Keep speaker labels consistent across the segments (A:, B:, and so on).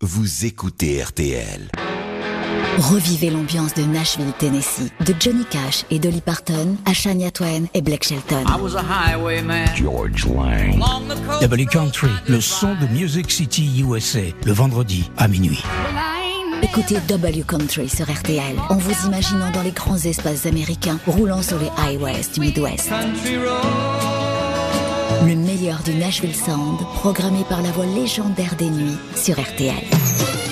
A: vous écoutez RTL.
B: Revivez l'ambiance de Nashville, Tennessee, de Johnny Cash et Dolly Parton à Shania Twain et Blake Shelton.
C: I was a highwayman.
A: George Lang.
D: W Country, le son de Music City USA, le vendredi à minuit.
B: Écoutez W Country sur RTL en vous imaginant dans les grands espaces américains roulant sur les highways du Midwest.
C: country road.
B: Le meilleur du Nashville Sound, programmé par la voix légendaire des nuits sur RTL.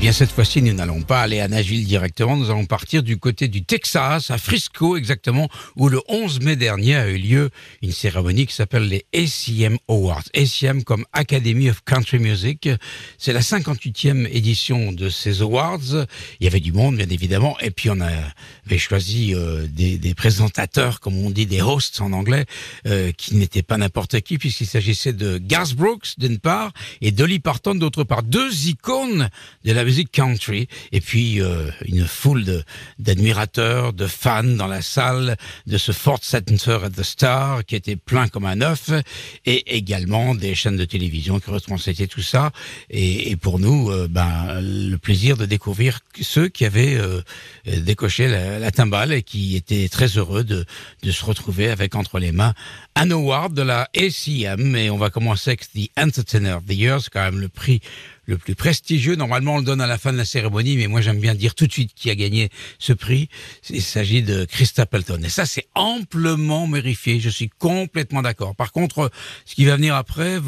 D: Bien, cette fois-ci, nous n'allons pas aller à Nashville directement. Nous allons partir du côté du Texas, à Frisco exactement, où le 11 mai dernier a eu lieu une cérémonie qui s'appelle les ACM Awards. ACM comme Academy of Country Music. C'est la 58e édition de ces awards. Il y avait du monde, bien évidemment. Et puis, on avait choisi euh, des, des présentateurs, comme on dit, des hosts en anglais, euh, qui n'étaient pas n'importe qui, puisqu'il s'agissait de Garth Brooks, d'une part, et Dolly Parton, d'autre part. Deux icônes de la musique country. Et puis, euh, une foule de- d'admirateurs, de, fans dans la salle de ce Fort Center at the Star, qui était plein comme un œuf, et également des chaînes de télévision qui retransmettaient tout ça. Et, et pour nous, euh, ben, le plaisir de découvrir ceux qui avaient euh, décoché la, la timbale et qui étaient très heureux de, de se retrouver avec entre les mains un award de la ACM. Et on va commencer avec The Entertainer of the Year, c'est quand même le prix le plus prestigieux. Normalement, on le donne à la fin de la cérémonie, mais moi, j'aime bien dire tout de suite qui a gagné ce prix. Il s'agit de Chris Stapleton. Et ça, c'est amplement mérifié. Je suis complètement d'accord. Par contre, ce qui va venir après,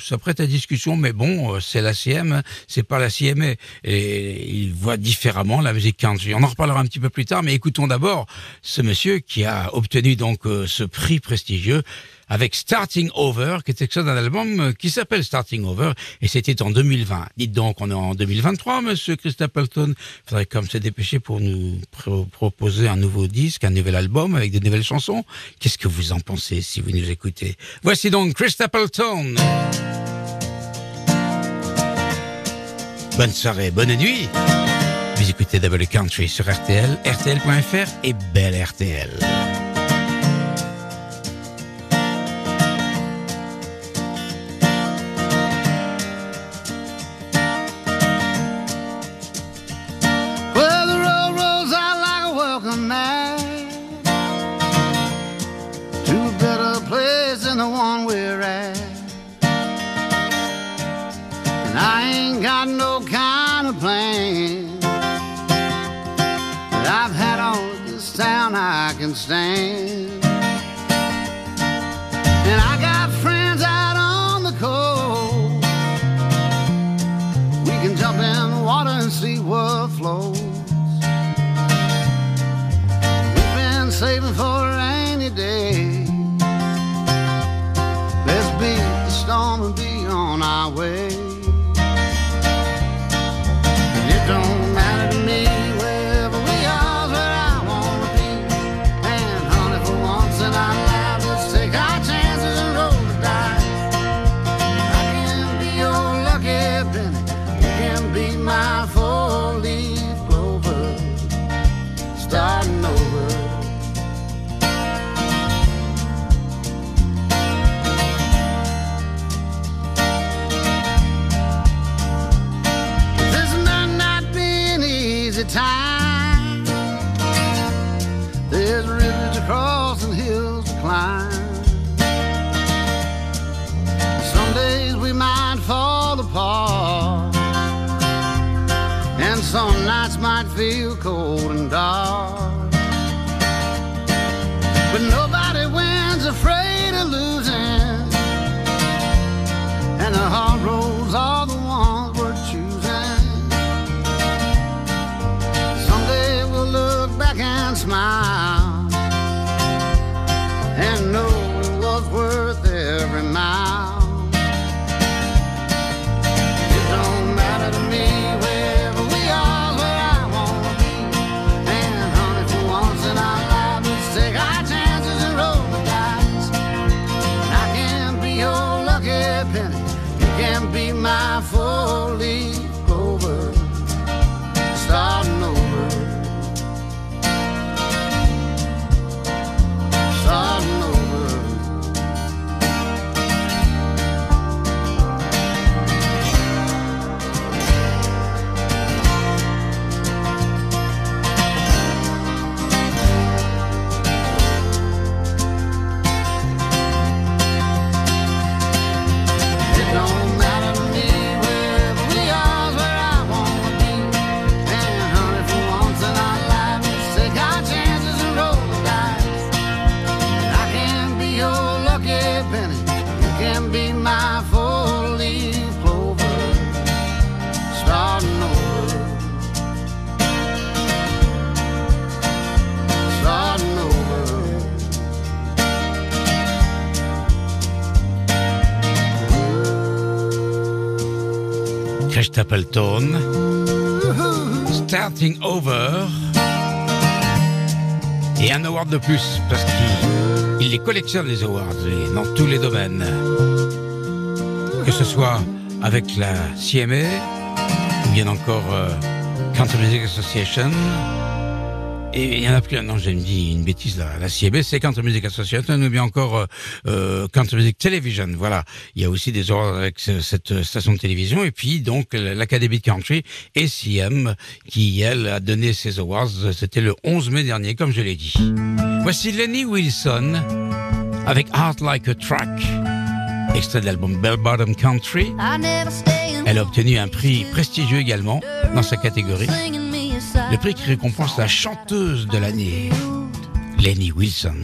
D: ça prête à discussion, mais bon, euh, c'est la CM, hein, c'est pas la CMA. Et il voit différemment la musique country. On en reparlera un petit peu plus tard, mais écoutons d'abord ce monsieur qui a obtenu donc euh, ce prix prestigieux avec Starting Over, qui est extrait d'un album euh, qui s'appelle Starting Over, et c'était en 2020. Dites donc, on est en 2023, monsieur Chris Stapleton. Faudrait comme se dépêcher pour nous pro- proposer un nouveau disque, un nouvel album avec de nouvelles chansons. Qu'est-ce que vous en pensez si vous nous écoutez? Voici donc Chris Stapleton. Bonne soirée, bonne nuit. Vous écoutez Double Country sur RTL, RTL.fr et Belle RTL.
E: I for
F: Stapleton. Starting Over. Et un award de plus, parce qu'il les collectionne les awards, dans tous les domaines. Que ce soit avec la CMA, ou bien encore euh, Country Music Association, et il y en a plus. Non, j'ai dit une bêtise là. La CIB, c'est Country Music Association ou bien encore euh, euh Country Music Television. Voilà. Il y a aussi des ordres avec cette station de télévision. Et puis donc l'Académie de Country et qui elle a donné ses awards. C'était le 11 mai dernier, comme je l'ai dit. Voici Lenny Wilson avec Heart Like a Track, extrait de l'album Bell Bottom Country. Elle a obtenu un prix prestigieux également dans sa catégorie le prix qui récompense la chanteuse de l'année, Lenny Wilson.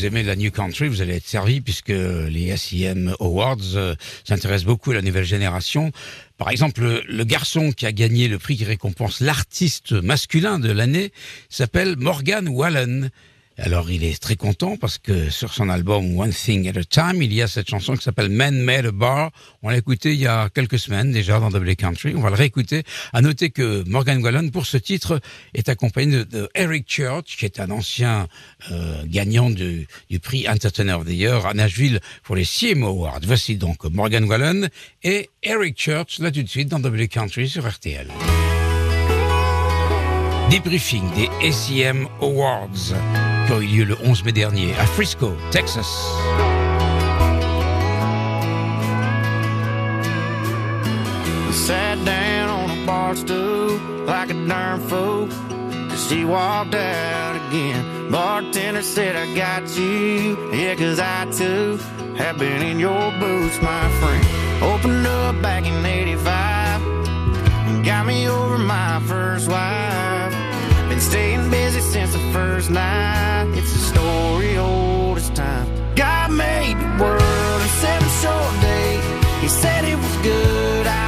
D: Vous aimez la New Country, vous allez être servi puisque les SEM Awards euh, s'intéressent beaucoup à la nouvelle génération. Par exemple, le, le garçon qui a gagné le prix qui récompense l'artiste masculin de l'année s'appelle Morgan Wallen. Alors il est très content parce que sur son album One Thing at a Time, il y a cette chanson qui s'appelle Man Made a Bar. On l'a écouté il y a quelques semaines déjà dans Double Country. On va le réécouter. À noter que Morgan Wallen, pour ce titre, est accompagné de, Eric Church, qui est un ancien euh, gagnant du, du prix Entertainer of the Year à Nashville pour les CMO Awards. Voici donc Morgan Wallen et Eric Church, là tout de suite dans Double Country sur RTL. Débriefing des SEM Awards qui ont eu lieu le 11 mai dernier à Frisco, Texas.
G: Sat down on a bar stool like a darn fool. She walked out again. Bartender said, I got you. Yeah, cause I too have been in your boots, my friend. Opened up back in 85 got me over my first wife. Been staying busy since the first night. It's a story old as time. God made the world in seven short days. He said it was good. I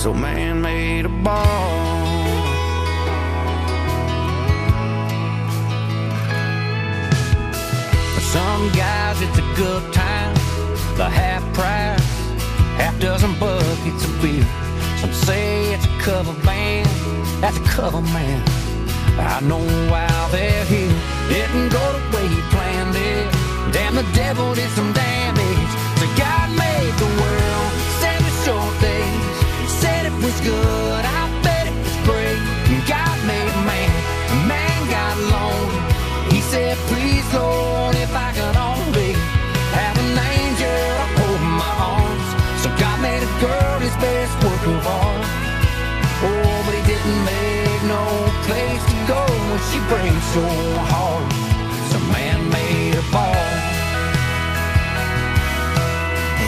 G: So man made a ball. For some guys, it's a good time. The half price, half dozen buckets of beer. Some say it's a cover band, that's a cover man. I know why they're here. Didn't go the way he planned it. Damn, the devil did some damage. When she breaks your heart. So man made ball.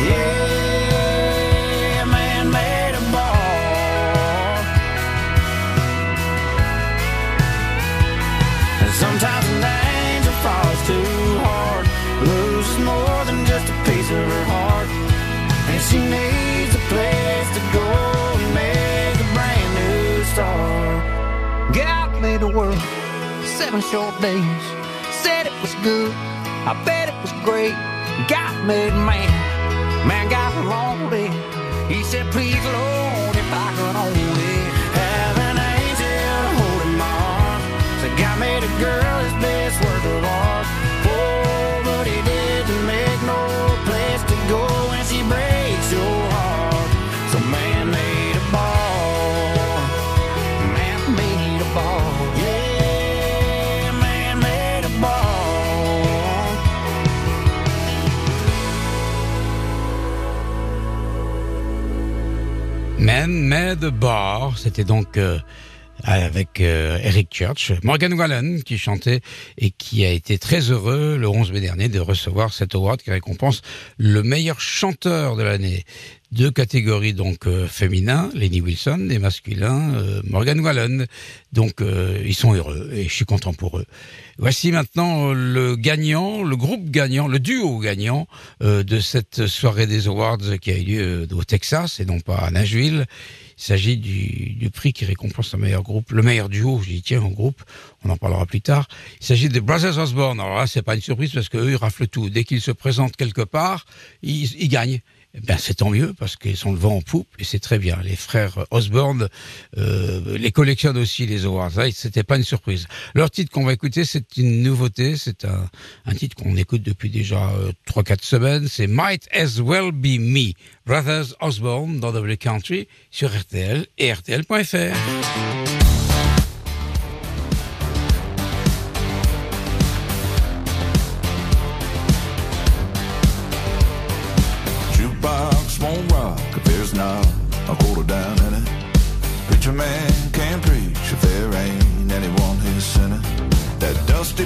G: Yeah, man made a ball. And sometimes an angel falls too hard, loses more than just a piece of her heart. And she needs a place to go and make a brand new start. God made the world seven short days. Said it was good. I bet it was great. God made man. Man got lonely. He said, please, Lord, if I could only have an angel to hold in my arms. So God made a girl his best work of art. Man Made a
D: Bar, c'était donc euh, avec euh, Eric Church, Morgan Wallen qui chantait et qui a été très heureux le 11 mai dernier de recevoir cet award qui récompense le meilleur chanteur de l'année. Deux catégories donc euh, féminins, Lenny Wilson, et masculins, euh, Morgan Wallen. Donc euh, ils sont heureux et je suis content pour eux. Voici maintenant euh, le gagnant, le groupe gagnant, le duo gagnant de cette soirée des awards qui a eu lieu au Texas et non pas à Nashville. Il s'agit du, prix qui récompense le meilleur groupe, le meilleur duo, j'y tiens, en groupe. On en parlera plus tard. Il s'agit des Brothers Osborne. Alors là, c'est pas une surprise parce qu'eux, ils raflent tout. Dès qu'ils se présentent quelque part, ils gagnent. Ben, c'est tant mieux parce qu'ils sont le vent en poupe et c'est très bien. Les frères Osborne euh, les collectionnent aussi les awards. Là, c'était pas une surprise. Leur titre qu'on va écouter, c'est une nouveauté. C'est un, un titre qu'on écoute depuis déjà euh, trois quatre semaines. C'est Might as well be me. Brothers Osborne dans Double Country sur RTL et RTL.fr.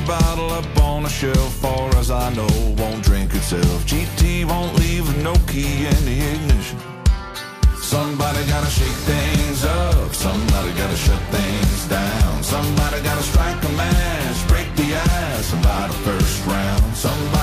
H: bottle up on the shelf, far as I know, won't drink itself. GT won't leave no key in the ignition. Somebody gotta shake things up. Somebody gotta shut things down. Somebody gotta strike a match, break the ice the first round. Somebody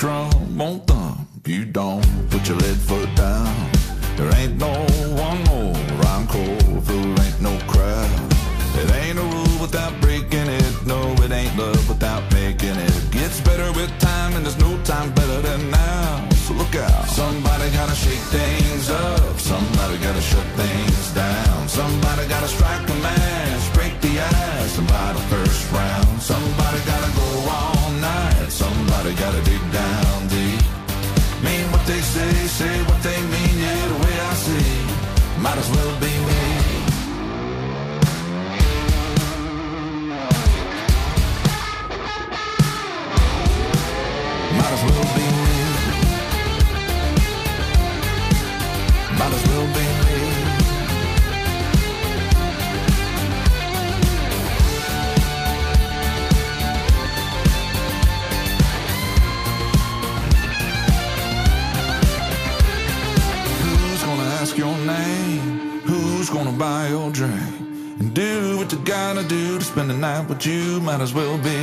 H: drum, won't thump. You don't put your lead foot spend the night with you, might as well be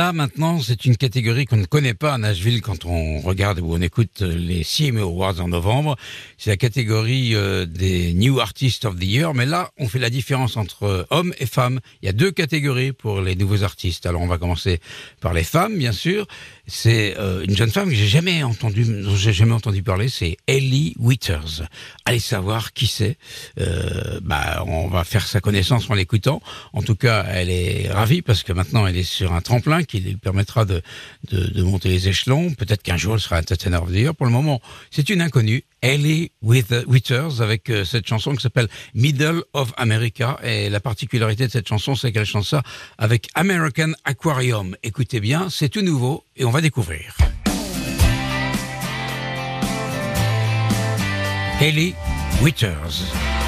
D: là, maintenant, c'est une catégorie qu'on ne connaît pas à Nashville quand on regarde ou on écoute les CMA Awards en novembre. C'est la catégorie euh, des New Artists of the Year. Mais là, on fait la différence entre euh, hommes et femmes. Il y a deux catégories pour les nouveaux artistes. Alors, on va commencer par les femmes, bien sûr. C'est euh, une jeune femme que j'ai jamais entendu, dont j'ai jamais entendu parler. C'est Ellie Withers. Allez savoir qui c'est. Euh, bah, on va faire sa connaissance en l'écoutant. En tout cas, elle est ravie parce que maintenant, elle est sur un tremplin qui lui permettra de, de, monter les échelons. Peut-être qu'un jour, elle sera the year. Pour le moment, c'est une inconnue. Ellie With- Withers avec euh, cette chanson qui s'appelle Middle of America. Et la particularité de cette chanson, c'est qu'elle chante ça avec American Aquarium. Écoutez bien, c'est tout nouveau et on va découvrir. Ellie Withers.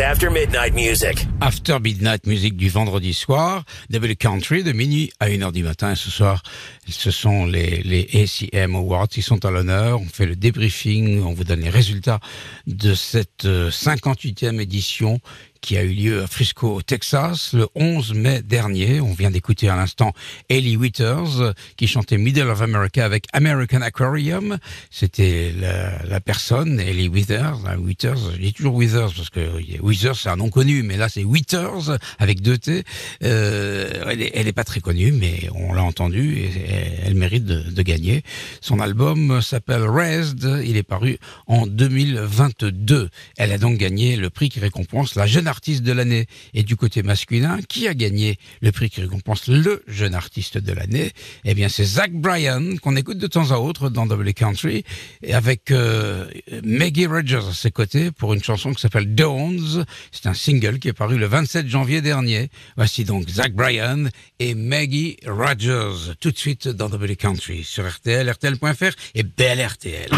I: After Midnight Music.
D: After Midnight Music du vendredi soir, W Country de minuit à 1h du matin. Ce soir, ce sont les, les ACM Awards qui sont à l'honneur. On fait le débriefing, on vous donne les résultats de cette euh, 58e édition qui a eu lieu à Frisco, au Texas, le 11 mai dernier. On vient d'écouter à l'instant Ellie Withers, qui chantait Middle of America avec American Aquarium. C'était la, personne, Ellie Withers, hein, Withers, je dis toujours Withers, parce que Withers c'est un nom connu, mais là c'est Withers, avec deux T. Euh, elle, est, pas très connue, mais on l'a entendu, et elle, mérite de, de gagner. Son album s'appelle Raised, il est paru en 2022. Elle a donc gagné le prix qui récompense la jeune artiste de l'année. Et du côté masculin, qui a gagné le prix qui récompense le jeune artiste de l'année? Eh bien, c'est Zach Bryan, qu'on écoute de temps à autre dans Double Country, et avec euh, Maggie Rogers à ses côtés pour une chanson qui s'appelle Dawns. C'est un single qui est paru le 27 janvier dernier. Voici donc Zach Bryan et Maggie Rogers, tout de suite dans Double Country, sur RTL, RTL.fr et Belle RTL.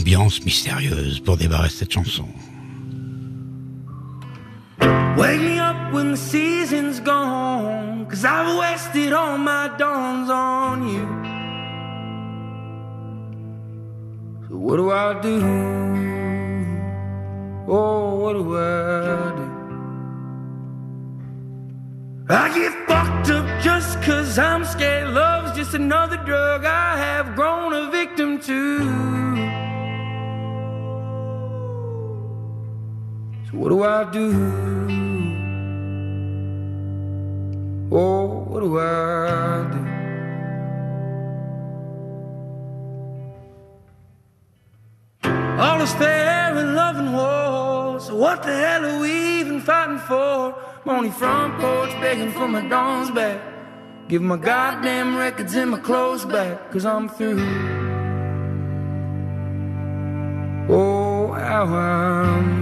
D: Ambiance mystérieuse pour débarrasser cette chanson.
J: Wake me up when the season's gone, cause I've wasted all my dawns on you. So what do I do? Oh, what do I do? I get fucked up just cause I'm scared. Love's just another drug I have grown a victim to. So what do I do? Oh, what do I do? All is fair in love and war. So what the hell are we even fighting for? I'm on the front porch begging for my dawns back. Give my goddamn records and my clothes back, cause I'm through. Oh, how I'm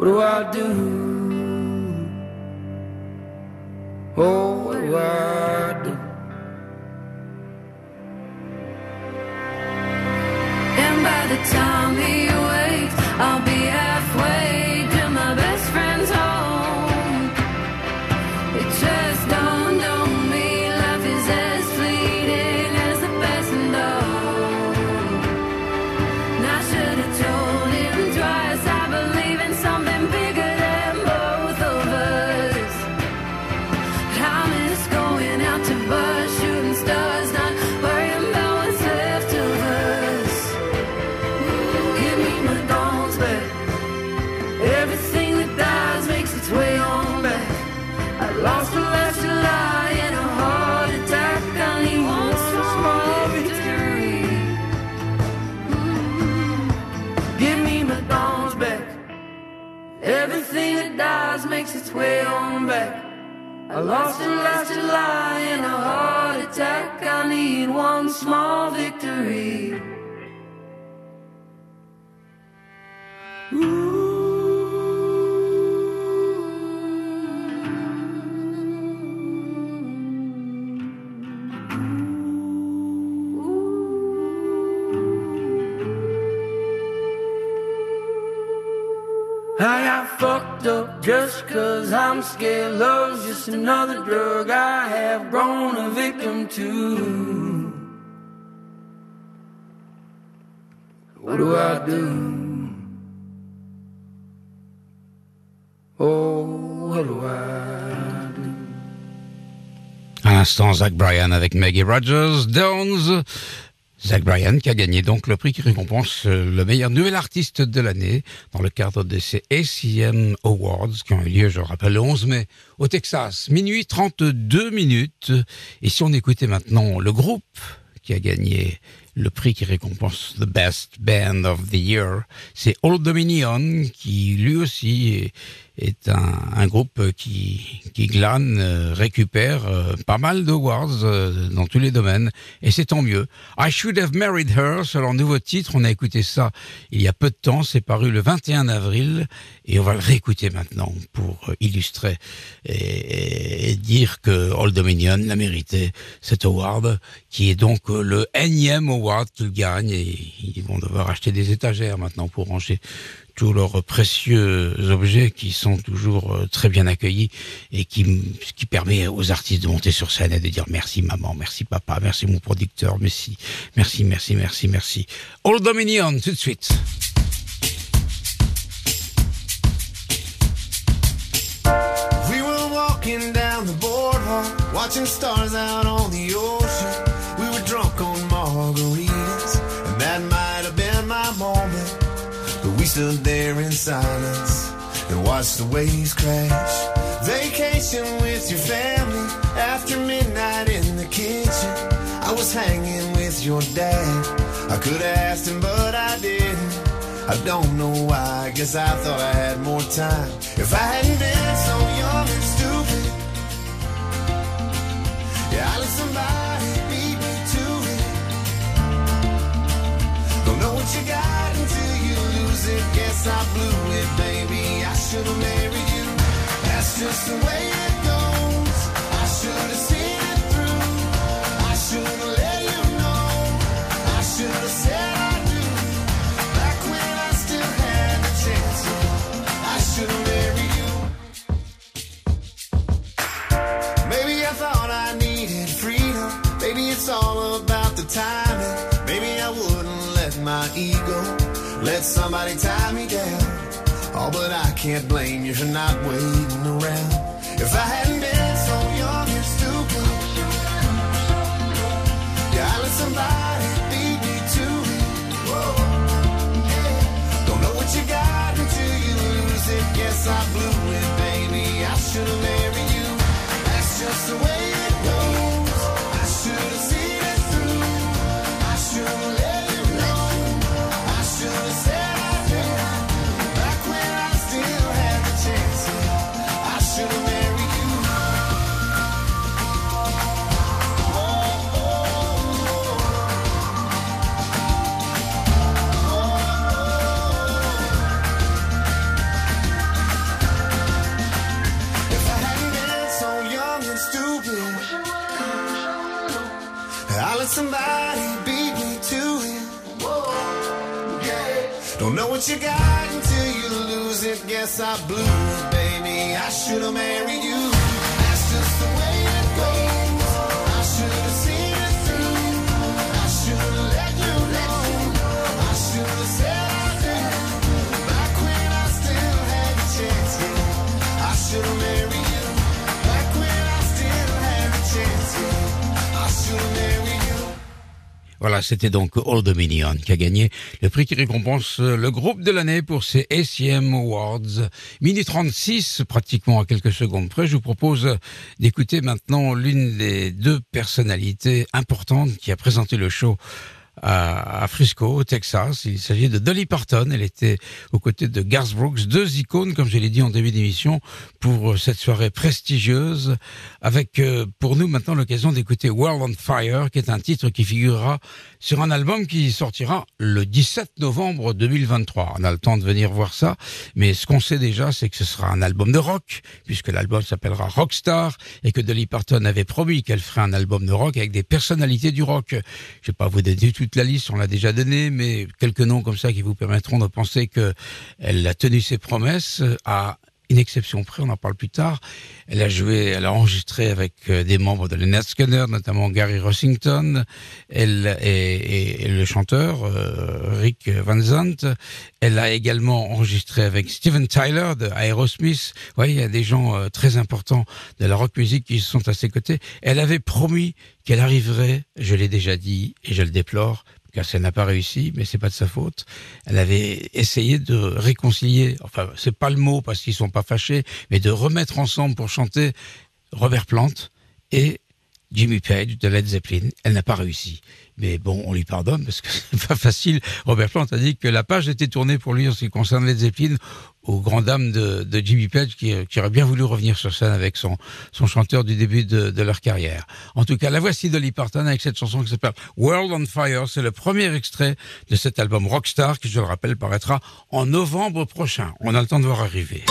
J: what do I do? Oh, what do I do?
F: And by the time he
J: way on back. I lost it last July in a heart attack. I need one small victory. Just cause I'm scared. Love's just another drug I have grown a victim to. What do I do? Oh, what do I do?
D: À l'instant, Zach Bryan avec Maggie Rogers, Downs. Zach Bryan qui a gagné donc le prix qui récompense euh, le meilleur nouvel artiste de l'année dans le cadre de ces ACM Awards qui ont eu lieu, je le rappelle, le 11 mai au Texas. Minuit 32 minutes. Et si on écoutait maintenant le groupe qui a gagné le prix qui récompense The Best Band of the Year, c'est Old Dominion qui lui aussi est, un, groupe qui, qui glane, euh, récupère euh, pas mal d'awards euh, dans tous les domaines, et c'est tant mieux. I Should Have Married Her, c'est leur nouveau titre, on a écouté ça il y a peu de temps, c'est paru le 21 avril, et on va le réécouter maintenant pour illustrer et, et dire que Old Dominion l'a mérité, cet award, qui est donc le énième award qu'ils gagnent, et ils vont devoir acheter des étagères maintenant pour ranger tous leurs précieux objets qui sont toujours euh, très bien accueillis et qui, qui permet aux artistes de monter sur scène et de dire merci maman, merci papa, merci mon producteur, merci, merci, merci, merci, merci. Old Dominion, tout de suite.
K: Stood there in silence and watched the waves crash. Vacation with your family after midnight in the kitchen. I was hanging with your dad. I could have asked him, but I didn't. I don't know why. I guess I thought I had more time. If I hadn't been so young and stupid, yeah, I'd let somebody Guess I blew it, baby. I should have married you. That's just the way it goes. Let somebody tie me down. Oh, but I can't blame you for not waiting around. If I hadn't been so young and stupid, yeah, I let somebody beat me to it. Whoa, yeah. Don't know what you got until you lose it. Guess I blew what you got until you lose it. Guess I blew baby. I should have married you.
D: C'était donc Old Dominion qui a gagné le prix qui récompense le groupe de l'année pour ses ACM Awards. Mini 36, pratiquement à quelques secondes près, je vous propose d'écouter maintenant l'une des deux personnalités importantes qui a présenté le show
L: à, à Frisco, au Texas. Il s'agit de Dolly Parton. Elle était aux côtés de Garth Brooks, deux icônes, comme je l'ai dit en début d'émission, pour cette soirée prestigieuse, avec euh, pour nous maintenant l'occasion d'écouter World on Fire, qui est un titre qui figurera sur un album qui sortira le 17 novembre 2023. On a le temps de venir voir ça, mais ce qu'on sait déjà, c'est que ce sera un album de rock, puisque l'album s'appellera Rockstar, et que Dolly Parton avait promis qu'elle ferait un album de rock avec des personnalités du rock. Je vais pas vous donner la liste, on l'a déjà donné, mais quelques noms comme ça qui vous permettront de penser que elle a tenu ses promesses à une exception près, on en parle plus tard. Elle a joué, elle a enregistré avec euh, des membres de Leonard Skinner, notamment Gary Rossington, elle et, et- le chanteur euh, Rick Van Zandt. Elle a également enregistré avec Steven Tyler de Aerosmith. Vous il y a des gens euh, très importants de la rock music qui sont à ses côtés. Elle avait promis qu'elle arriverait, je l'ai déjà dit et je le déplore, car ça n'a pas réussi, mais c'est pas de sa faute. Elle avait essayé de réconcilier, enfin c'est pas le mot parce qu'ils sont pas fâchés, mais de remettre ensemble pour chanter Robert Plant et Jimmy Page de Led Zeppelin. Elle n'a pas réussi. Mais bon, on lui pardonne parce que c'est pas facile. Robert Plant a dit que la page était tournée pour lui en ce qui concerne Led Zeppelin aux grandes dames de, Jimmy Page qui, aurait bien voulu revenir sur scène avec son, son chanteur du début de, de leur carrière. En tout cas, la voici Dolly Parton avec cette chanson qui s'appelle World on Fire. C'est le premier extrait de cet album Rockstar qui, je le rappelle, paraîtra en novembre prochain. On a le temps de voir arriver.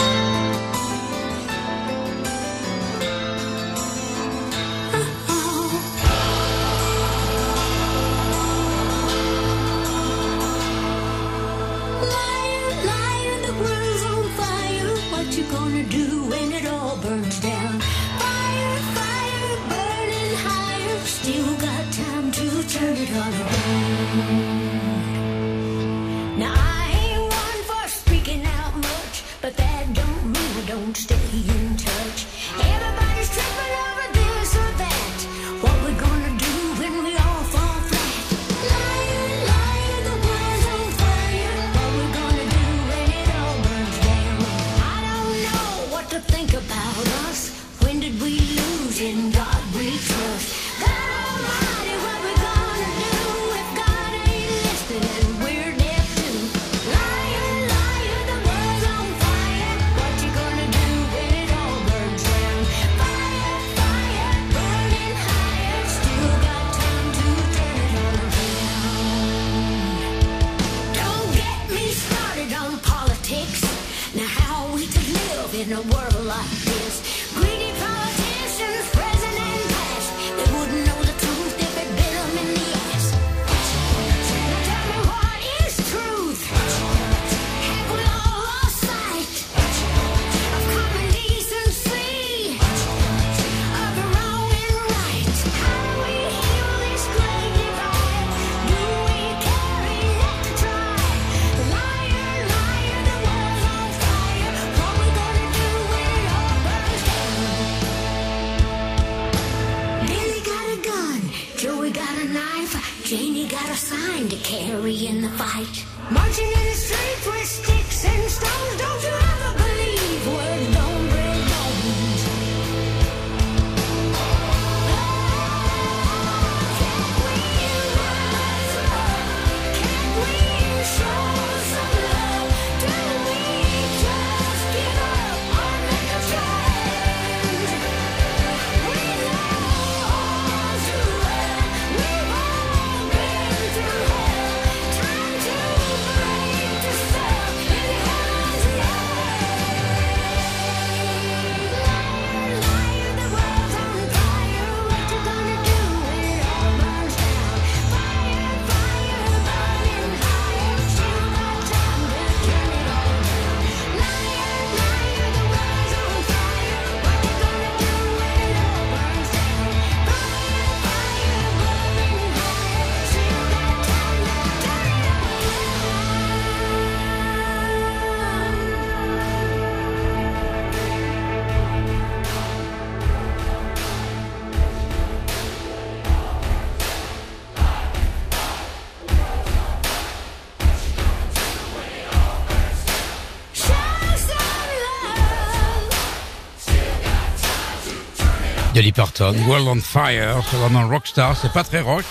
L: Dolly Parton, World on Fire, un rockstar, c'est pas très rock,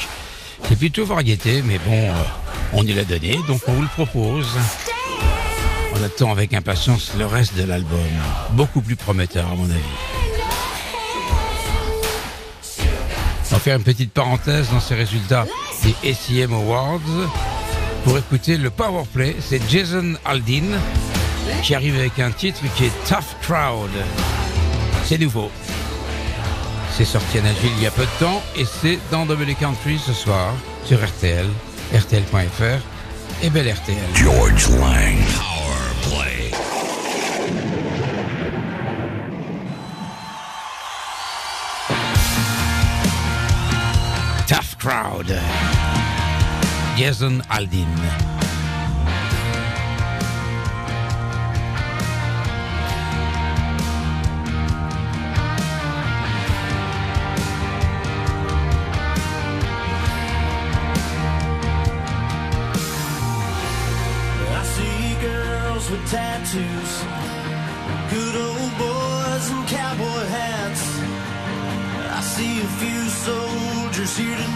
D: c'est plutôt variété, mais bon, euh, on y l'a donné, donc on vous le propose. On attend avec impatience le reste de l'album, beaucoup plus prometteur à mon avis. On va faire une petite parenthèse dans ces résultats des SIM Awards pour écouter le Powerplay, c'est Jason Aldin qui arrive avec un titre qui est Tough Crowd. C'est nouveau. C'est sorti à Nashville il y a peu de temps et c'est dans Double Country ce soir sur RTL, RTL.fr et belle RTL.
M: George Lang. Powerplay
D: Tough Crowd. Jason Aldin.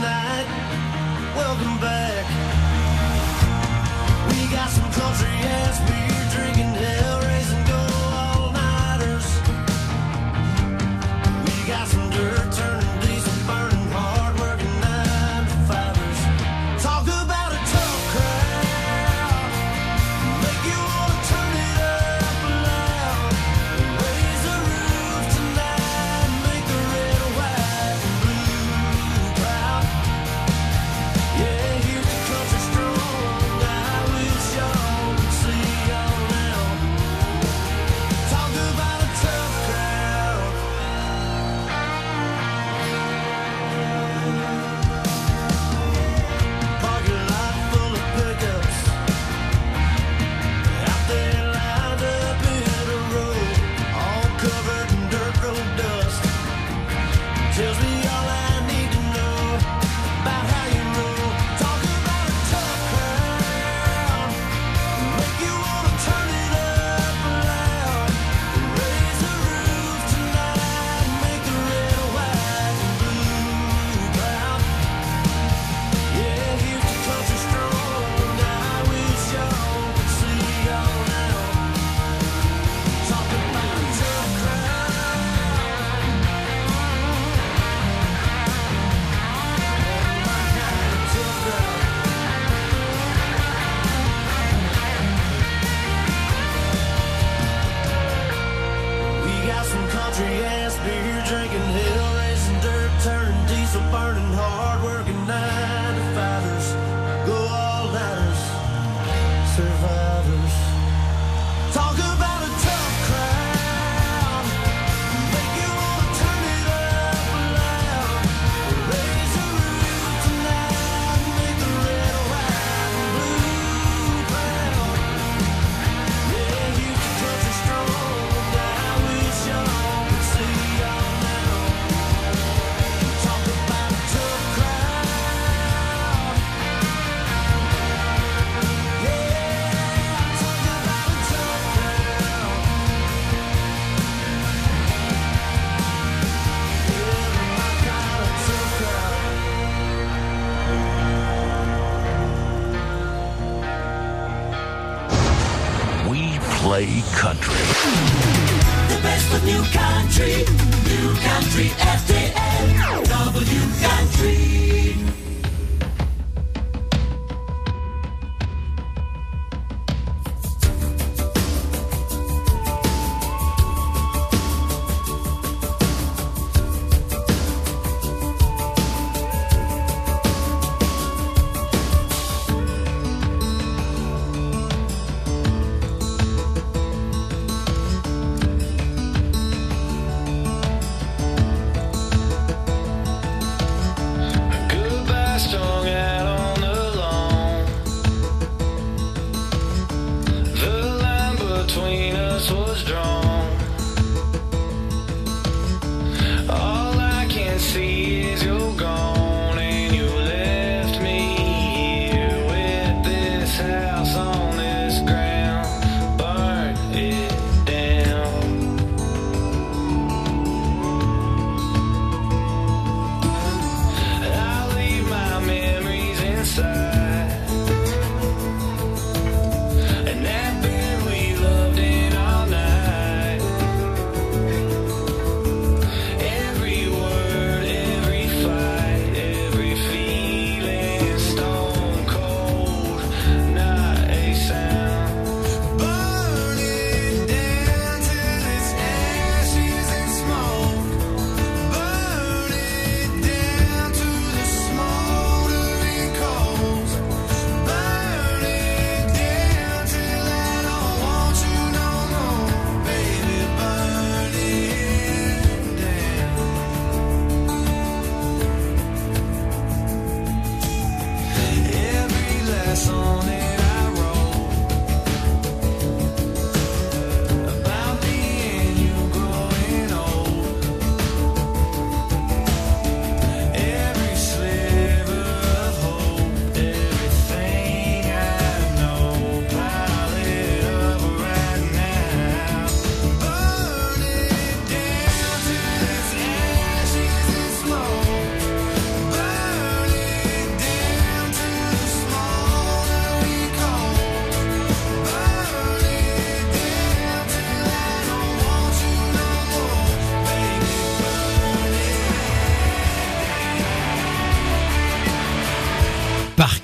N: night. Welcome back.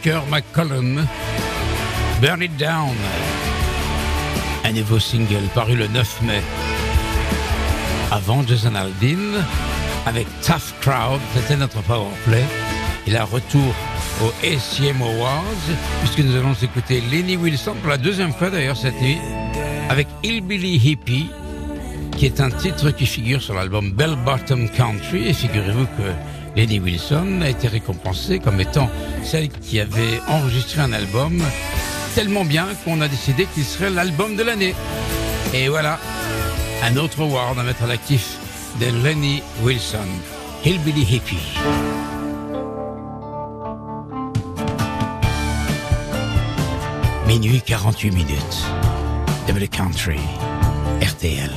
D: McCollum, Burn It Down. Un nouveau single paru le 9 mai. Avant Jason Aldean, avec Tough Crowd, c'était notre powerplay. Et là, retour au ACM Awards, puisque nous allons écouter Lenny Wilson pour la deuxième fois d'ailleurs cette nuit, avec Hillbilly Hippie, qui est un titre qui figure sur l'album Bell Bottom Country. Et figurez-vous que Lenny Wilson a été récompensée comme étant celle qui avait enregistré un album tellement bien qu'on a décidé qu'il serait l'album de l'année. Et voilà, un autre award à mettre à l'actif de Lenny Wilson, Hillbilly Hippie. Minuit 48 minutes. Double Country. RTL.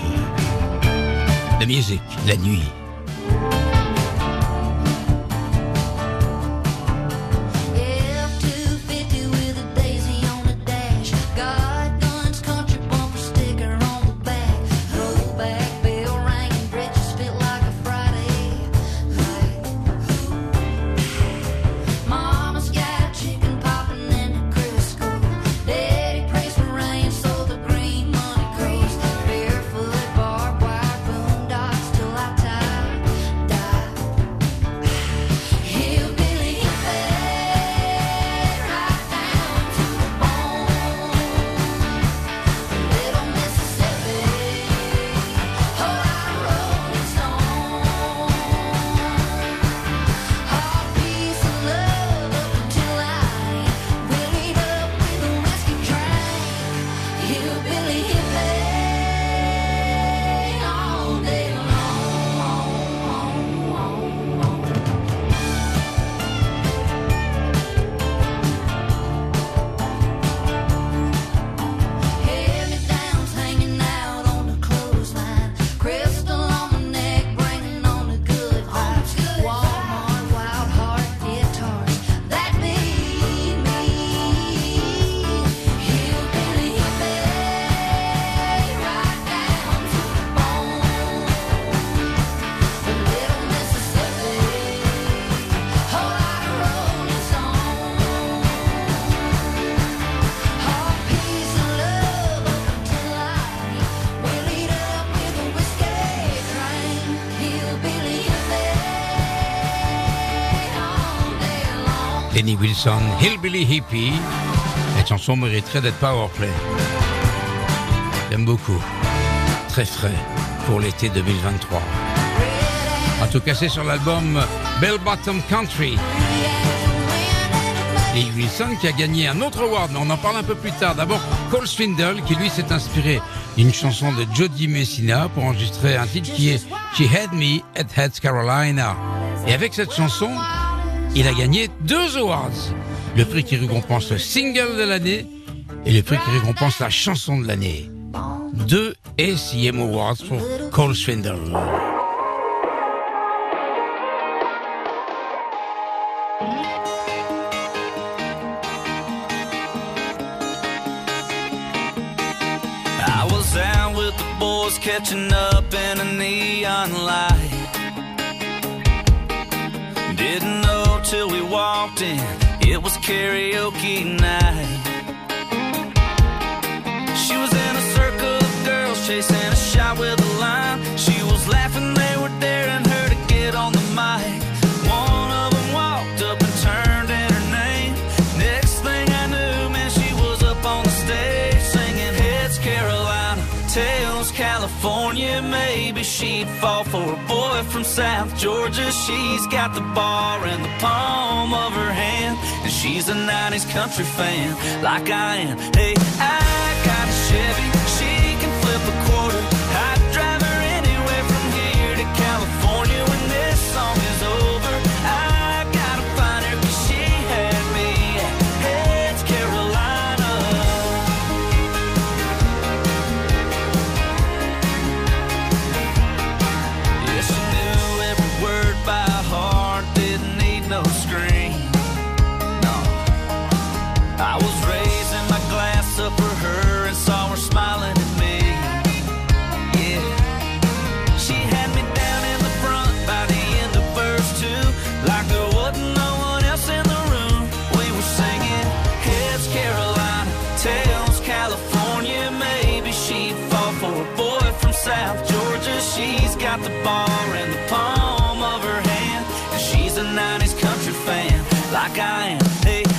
D: La musique, la nuit. Wilson, Hillbilly Hippie. Cette chanson mériterait d'être powerplay. J'aime beaucoup. Très frais pour l'été 2023. En tout cas, c'est sur l'album Bell Bottom Country. Lenny Wilson qui a gagné un autre award, mais on en parle un peu plus tard. D'abord, Cole Swindle qui lui s'est inspiré d'une chanson de Jody Messina pour enregistrer un titre qui est She Had Me at Heads Carolina. Et avec cette chanson, il a gagné deux awards. Le prix qui récompense le single de l'année et le prix qui récompense la chanson de l'année. Deux ACM Awards pour Cole Swindle.
O: Till we walked in, it was karaoke night. She was in a circle of girls chasing a shot with a line. She was laughing, she'd fall for a boy from South Georgia. She's got the bar in the palm of her hand, and she's a 90s country fan like I am. Hey, I got a Chevy, Hey,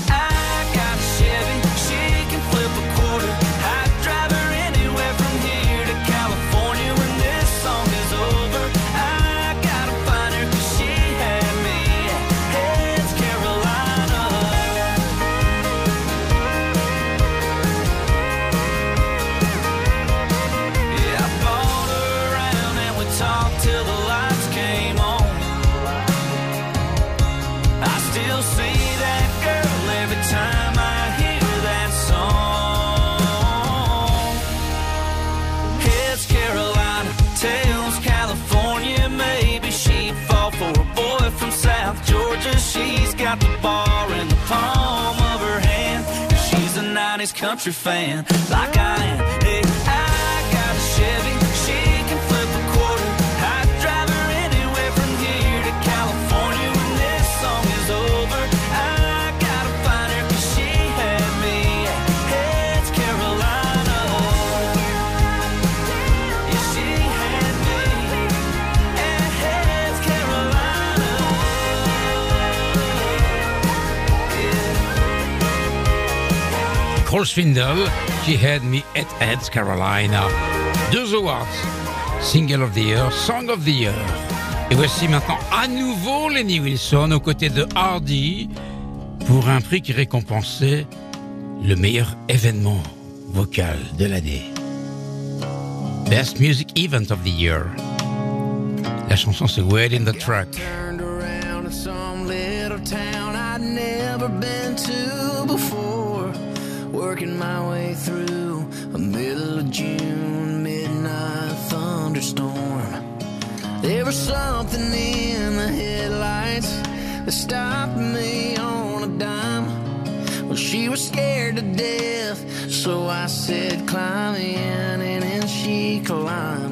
O: She's a 90s country fan, like I am.
D: Swindle, She Had Me at Heads Carolina. Deux awards. Single of the Year, Song of the Year. Et voici maintenant à nouveau Lenny Wilson aux côtés de Hardy pour un prix qui récompensait le meilleur événement vocal de l'année. Best Music Event of the Year. La chanson c'est Wait in the Truck.
P: Working my way through a middle of June midnight thunderstorm. There was something in the headlights that stopped me on a dime. Well, she was scared to death, so I said, climb in, and then she climbed.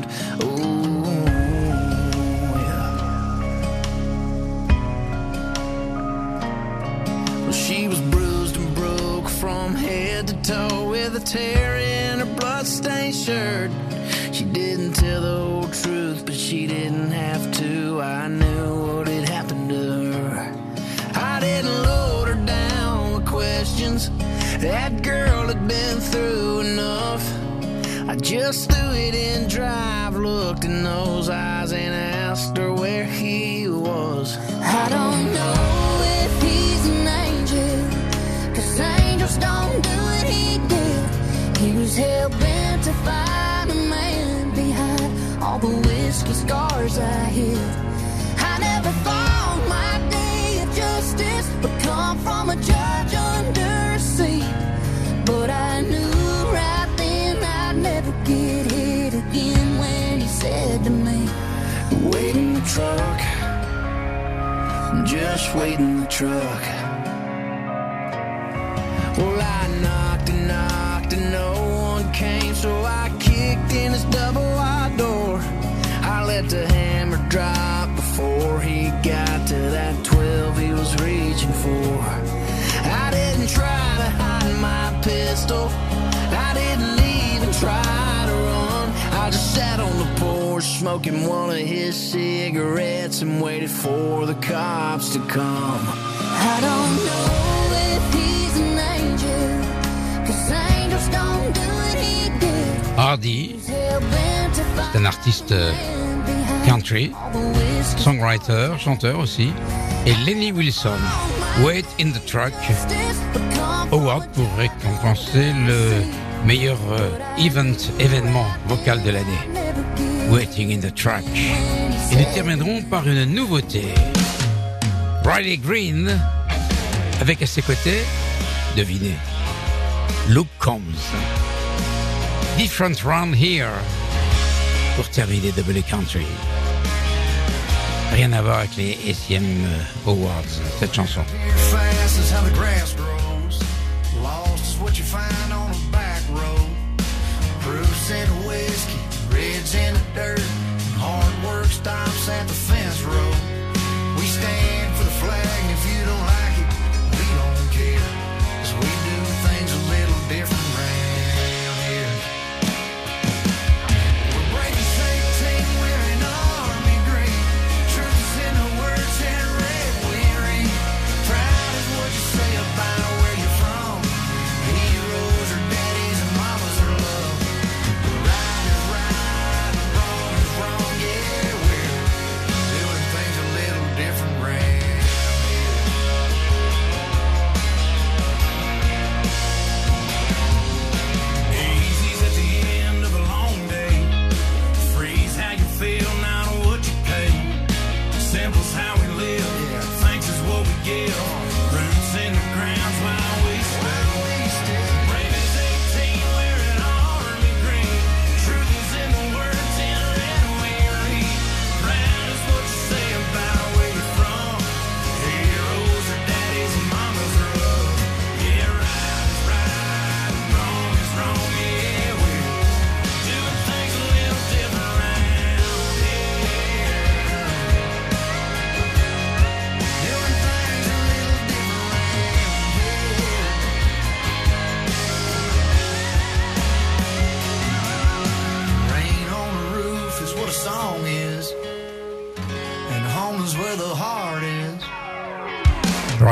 P: Toe with a tear in her bloodstained shirt. She didn't tell the whole truth, but she didn't have to. I knew what had happened to her. I didn't load her down with questions. That girl had been through enough. I just threw it in drive, looked in those eyes, and asked her where he was.
F: I don't know was hell bent to find a man behind all the whiskey scars I hid. I never thought my day of justice would come from a judge under a seat. But I knew right then I'd never get hit again when he said to me,
P: Wait in the truck, just wait in the truck. Well, I knocked in his double wide door. I let the hammer drop before he got to that 12 he was reaching for. I didn't try to hide my pistol, I didn't even try to run. I just sat on the porch smoking one of his cigarettes and waited for the cops to come.
F: I don't know
D: Hardy, c'est un artiste euh, country, songwriter, chanteur aussi. Et Lenny Wilson, Wait in the Truck, Award pour récompenser le meilleur euh, event, événement vocal de l'année. Waiting in the Truck. Et nous terminerons par une nouveauté. Riley Green, avec à ses côtés, devinez, Luke Combs. Different Round Here, pour terminer Double Country. Rien à voir avec les ACM Awards, cette chanson.
G: Reds in the dirt. Hard work stops at the fence road.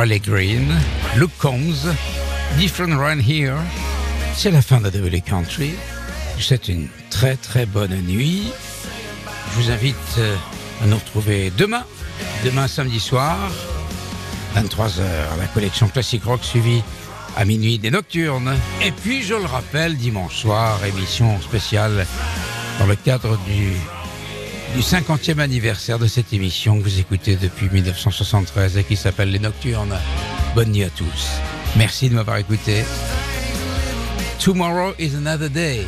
D: Riley Green, Luke Combs, Different Run Here. C'est la fin de W Country. Souhaite une très très bonne nuit. Je vous invite euh, à nous retrouver demain, demain samedi soir, 23h, la collection Classic Rock suivie à minuit des Nocturnes. Et puis, je le rappelle, dimanche soir, émission spéciale dans le cadre du du 50e anniversaire de cette émission que vous écoutez depuis 1973 et qui s'appelle Les Nocturnes. Bonne nuit à tous. Merci de m'avoir écouté. Tomorrow is another day.